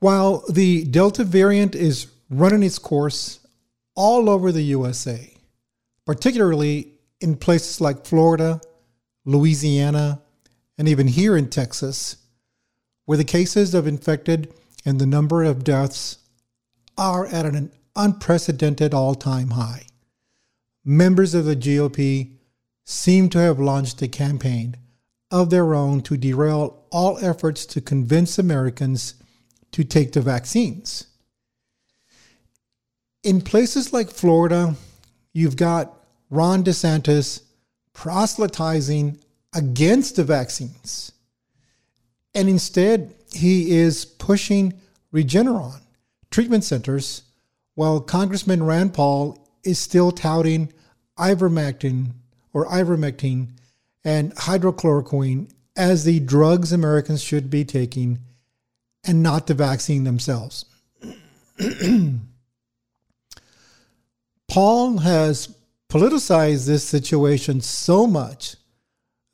While the Delta variant is running its course all over the USA, particularly in places like Florida, Louisiana, and even here in Texas, where the cases of infected and the number of deaths are at an unprecedented all time high. Members of the GOP seem to have launched a campaign of their own to derail all efforts to convince Americans to take the vaccines. In places like Florida, you've got Ron DeSantis proselytizing against the vaccines. And instead, he is pushing Regeneron treatment centers, while Congressman Rand Paul is still touting ivermectin or ivermectin and hydroxychloroquine as the drugs Americans should be taking and not the vaccine themselves. Paul has politicized this situation so much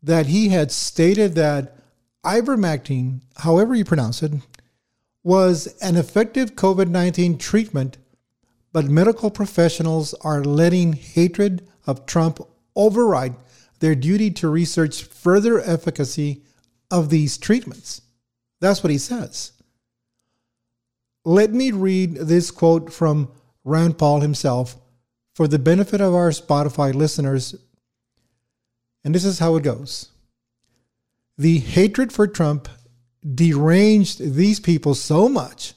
that he had stated that ivermectin, however you pronounce it, was an effective COVID 19 treatment, but medical professionals are letting hatred of Trump override their duty to research further efficacy of these treatments. That's what he says. Let me read this quote from Rand Paul himself for the benefit of our Spotify listeners. And this is how it goes The hatred for Trump deranged these people so much,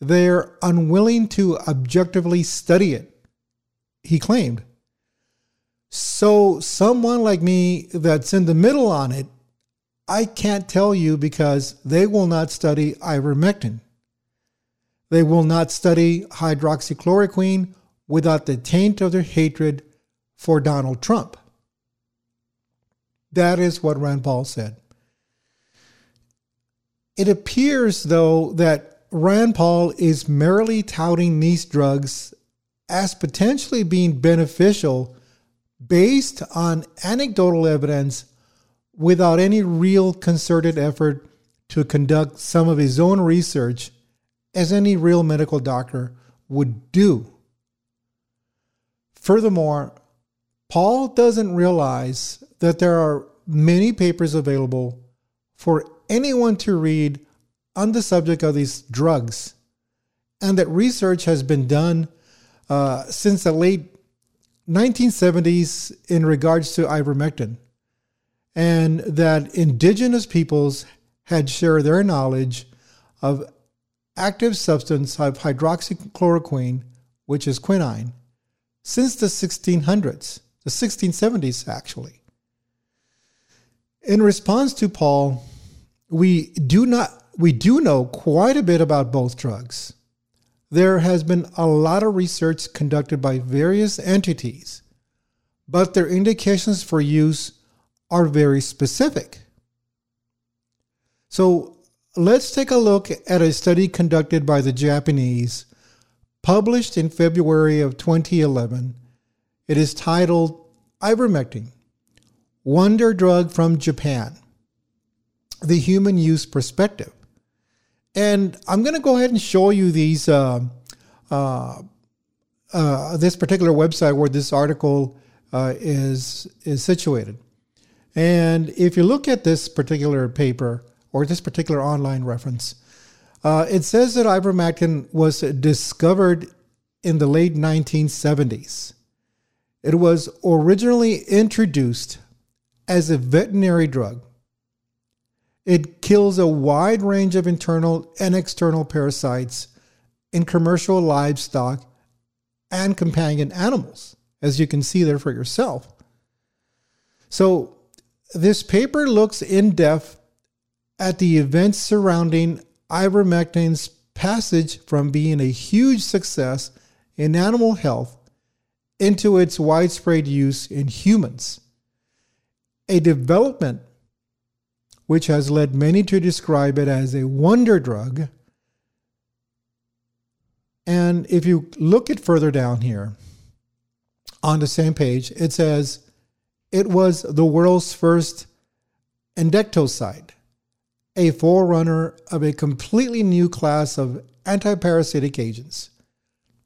they're unwilling to objectively study it, he claimed. So, someone like me that's in the middle on it, I can't tell you because they will not study ivermectin. They will not study hydroxychloroquine without the taint of their hatred for Donald Trump. That is what Rand Paul said. It appears, though, that Rand Paul is merely touting these drugs as potentially being beneficial based on anecdotal evidence without any real concerted effort to conduct some of his own research as any real medical doctor would do. Furthermore, Paul doesn't realize that there are many papers available for anyone to read on the subject of these drugs, and that research has been done uh, since the late 1970s in regards to ivermectin, and that indigenous peoples had shared their knowledge of active substance of hydroxychloroquine, which is quinine, since the 1600s, the 1670s actually. In response to Paul, we do not we do know quite a bit about both drugs. There has been a lot of research conducted by various entities, but their indications for use are very specific. So let's take a look at a study conducted by the Japanese, published in February of 2011. It is titled Ivermectin, Wonder Drug from Japan The Human Use Perspective. And I'm going to go ahead and show you these, uh, uh, uh, this particular website where this article uh, is is situated. And if you look at this particular paper or this particular online reference, uh, it says that ivermectin was discovered in the late 1970s. It was originally introduced as a veterinary drug it kills a wide range of internal and external parasites in commercial livestock and companion animals, as you can see there for yourself. So, this paper looks in depth at the events surrounding ivermectin's passage from being a huge success in animal health into its widespread use in humans. A development which has led many to describe it as a wonder drug. And if you look at further down here on the same page, it says it was the world's first endectocide, a forerunner of a completely new class of antiparasitic agents,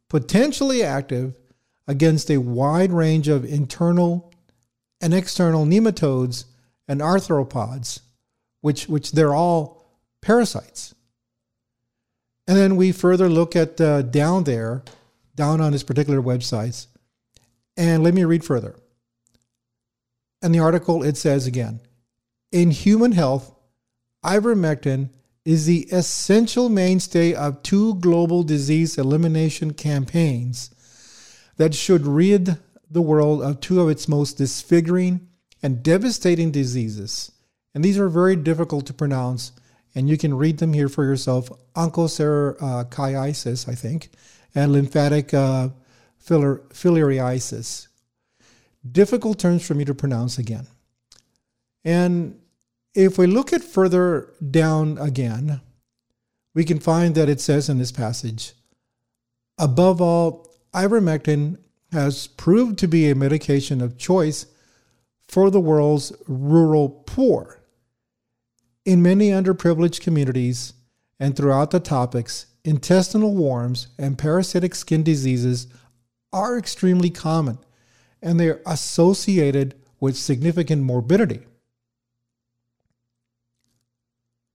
potentially active against a wide range of internal and external nematodes and arthropods, which, which they're all parasites. And then we further look at uh, down there, down on this particular websites, and let me read further. In the article, it says again In human health, ivermectin is the essential mainstay of two global disease elimination campaigns that should rid the world of two of its most disfiguring and devastating diseases. And these are very difficult to pronounce, and you can read them here for yourself onchocerciasis, I think, and lymphatic uh, filariasis. Difficult terms for me to pronounce again. And if we look at further down again, we can find that it says in this passage above all, ivermectin has proved to be a medication of choice for the world's rural poor. In many underprivileged communities and throughout the tropics, intestinal worms and parasitic skin diseases are extremely common and they are associated with significant morbidity.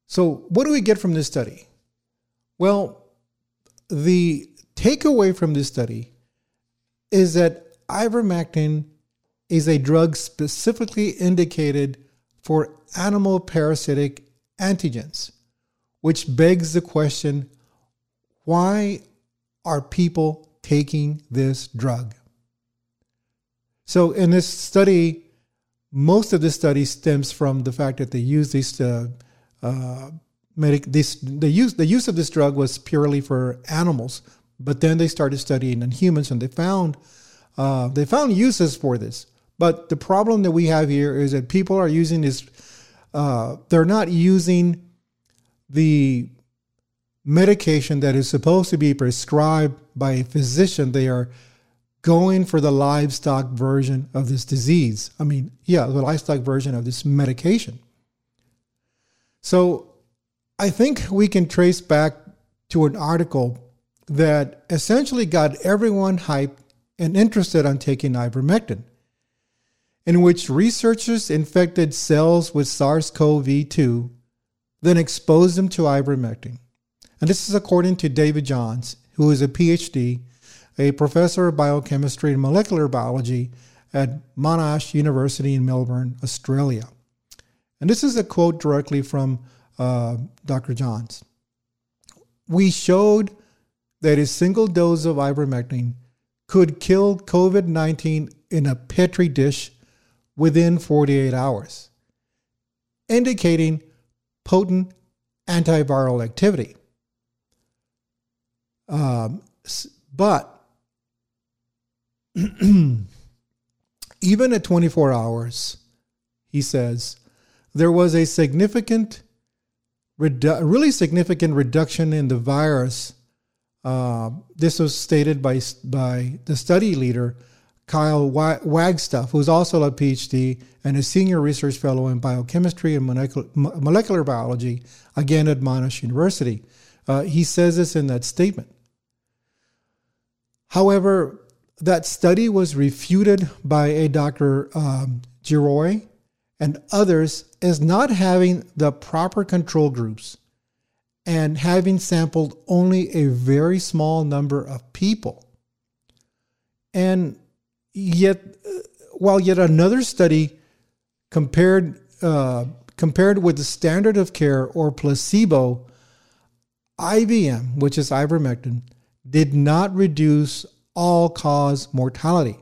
So, what do we get from this study? Well, the takeaway from this study is that ivermectin is a drug specifically indicated for animal parasitic antigens, which begs the question why are people taking this drug? So, in this study, most of the study stems from the fact that they use these uh, uh, medic this the use the use of this drug was purely for animals, but then they started studying in humans and they found uh, they found uses for this. But the problem that we have here is that people are using this. Uh, they're not using the medication that is supposed to be prescribed by a physician. They are going for the livestock version of this disease. I mean, yeah, the livestock version of this medication. So I think we can trace back to an article that essentially got everyone hyped and interested on taking ivermectin, in which researchers infected cells with SARS CoV 2, then exposed them to ivermectin. And this is according to David Jans, who is a PhD, a professor of biochemistry and molecular biology at Monash University in Melbourne, Australia. And this is a quote directly from uh, Dr. Jans. We showed that a single dose of ivermectin could kill COVID 19 in a petri dish within 48 hours, indicating potent antiviral activity. Um, but even at 24 hours, he says, there was a significant, redu- really significant reduction in the virus. Uh, this was stated by, by the study leader, Kyle Wagstaff, who's also a PhD and a senior research fellow in biochemistry and molecular biology, again at Monash University. Uh, he says this in that statement. However, that study was refuted by a Dr. Um, Giroy and others as not having the proper control groups and having sampled only a very small number of people. And yet, uh, while yet another study compared uh, compared with the standard of care or placebo, IVM, which is ivermectin, did not reduce all cause mortality.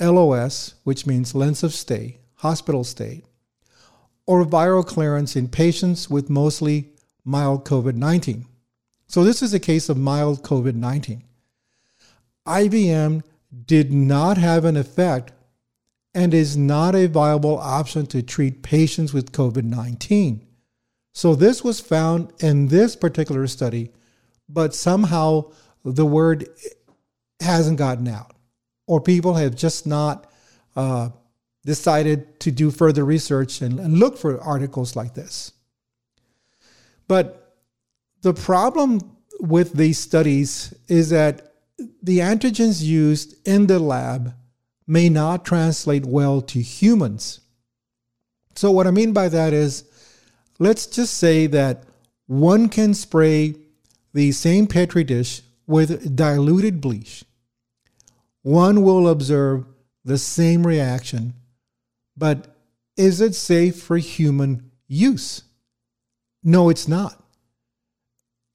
LOS, which means length of stay, hospital stay, or viral clearance in patients with mostly mild COVID 19. So, this is a case of mild COVID 19. IVM did not have an effect and is not a viable option to treat patients with COVID 19. So, this was found in this particular study, but somehow the word hasn't gotten out, or people have just not uh, decided to do further research and, and look for articles like this. But the problem with these studies is that the antigens used in the lab may not translate well to humans. So, what I mean by that is, let's just say that one can spray the same Petri dish with diluted bleach. One will observe the same reaction, but is it safe for human use? No, it's not.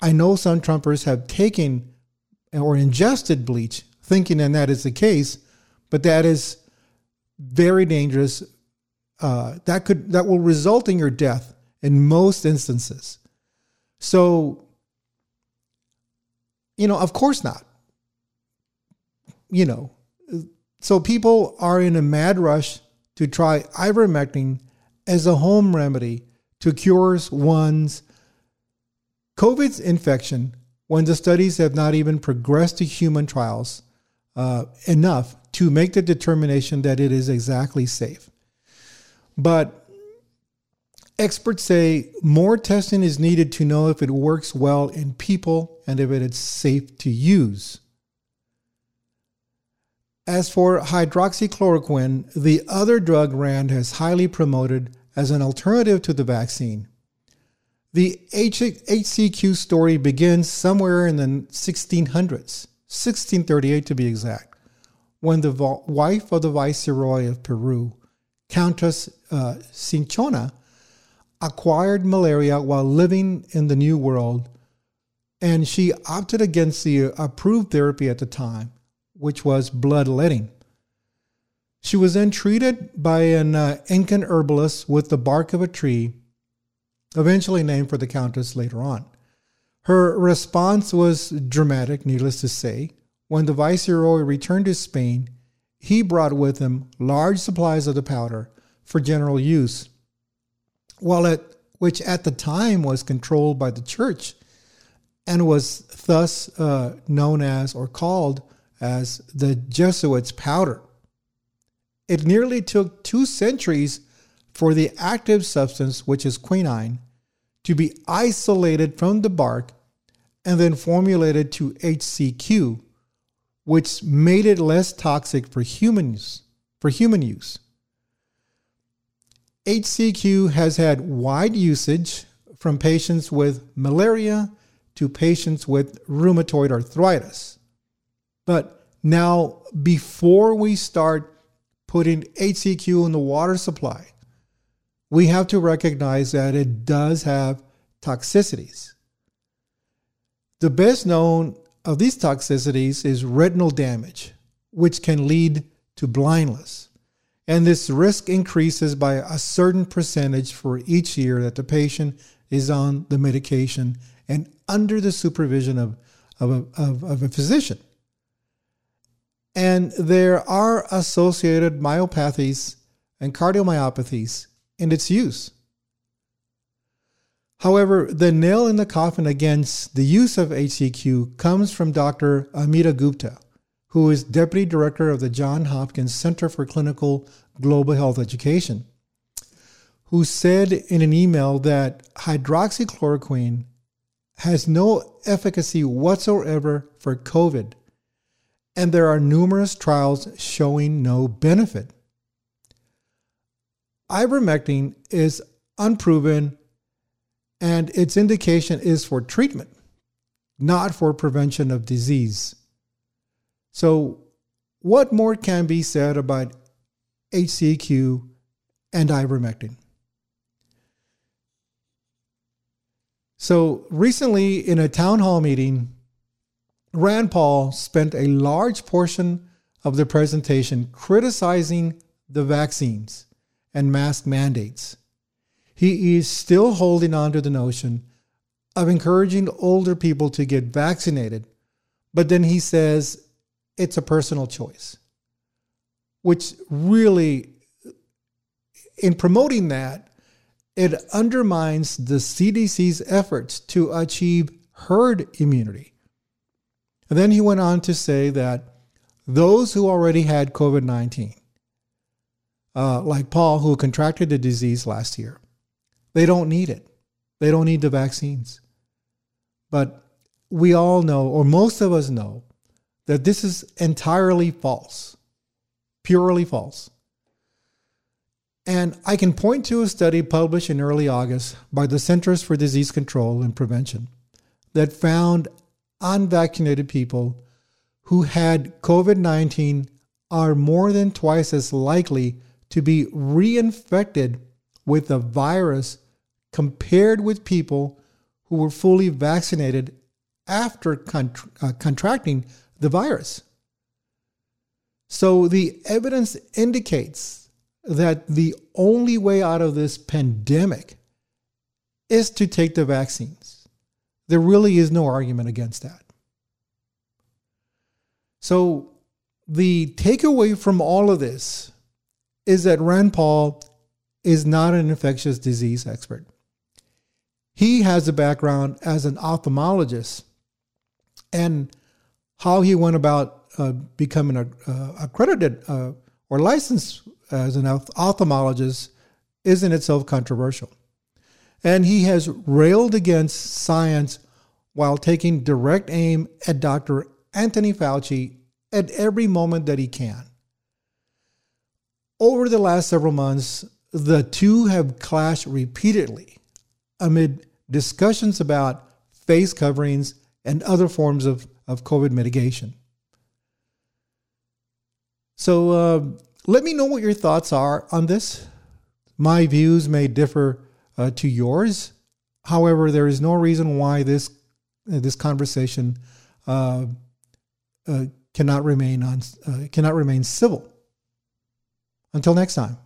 I know some Trumpers have taken or ingested bleach thinking that that is the case, but that is very dangerous. Uh, that could that will result in your death in most instances. So, you know, of course not. You know, so people are in a mad rush to try ivermectin as a home remedy to cure one's COVID's infection when the studies have not even progressed to human trials uh, enough to make the determination that it is exactly safe. But experts say more testing is needed to know if it works well in people and if it is safe to use. As for hydroxychloroquine, the other drug Rand has highly promoted as an alternative to the vaccine. The HCQ story begins somewhere in the 1600s, 1638 to be exact, when the wife of the viceroy of Peru, Countess uh, Cinchona, acquired malaria while living in the New World, and she opted against the approved therapy at the time which was bloodletting. She was then treated by an uh, Incan herbalist with the bark of a tree, eventually named for the Countess later on. Her response was dramatic, needless to say. When the Viceroy returned to Spain, he brought with him large supplies of the powder for general use, while it, which at the time was controlled by the church and was thus uh, known as or called as the Jesuits' powder. It nearly took two centuries for the active substance, which is quinine, to be isolated from the bark and then formulated to HCQ, which made it less toxic for humans for human use. HCQ has had wide usage from patients with malaria to patients with rheumatoid arthritis. But now, before we start putting HCQ in the water supply, we have to recognize that it does have toxicities. The best known of these toxicities is retinal damage, which can lead to blindness. And this risk increases by a certain percentage for each year that the patient is on the medication and under the supervision of, of, a, of, of a physician. And there are associated myopathies and cardiomyopathies in its use. However, the nail in the coffin against the use of HCQ comes from Dr. Amita Gupta, who is Deputy Director of the Johns Hopkins Center for Clinical Global Health Education, who said in an email that hydroxychloroquine has no efficacy whatsoever for COVID and there are numerous trials showing no benefit. Ivermectin is unproven and its indication is for treatment, not for prevention of disease. So, what more can be said about HCQ and ivermectin? So, recently in a town hall meeting, Rand Paul spent a large portion of the presentation criticizing the vaccines and mask mandates. He is still holding on to the notion of encouraging older people to get vaccinated, but then he says it's a personal choice, which really, in promoting that, it undermines the CDC's efforts to achieve herd immunity. And then he went on to say that those who already had COVID 19, uh, like Paul, who contracted the disease last year, they don't need it. They don't need the vaccines. But we all know, or most of us know, that this is entirely false, purely false. And I can point to a study published in early August by the Centers for Disease Control and Prevention that found unvaccinated people who had COVID 19 are more than twice as likely to be reinfected with the virus compared with people who were fully vaccinated after contr- uh, contracting the virus. So the evidence indicates that the only way out of this pandemic is to take the vaccines. There really is no argument against that. So the takeaway from all of this is that Rand Paul is not an infectious disease expert. He has a background as an ophthalmologist, and how he went about uh, becoming a, uh, accredited uh, or licensed as an ophthalmologist is in itself controversial. And he has railed against science while taking direct aim at Dr. Anthony Fauci at every moment that he can. Over the last several months, the two have clashed repeatedly amid discussions about face coverings and other forms of, of COVID mitigation. So uh, let me know what your thoughts are on this. My views may differ uh, to yours. However, there is no reason why this uh, this conversation uh, uh, cannot remain on uh, cannot remain civil. Until next time.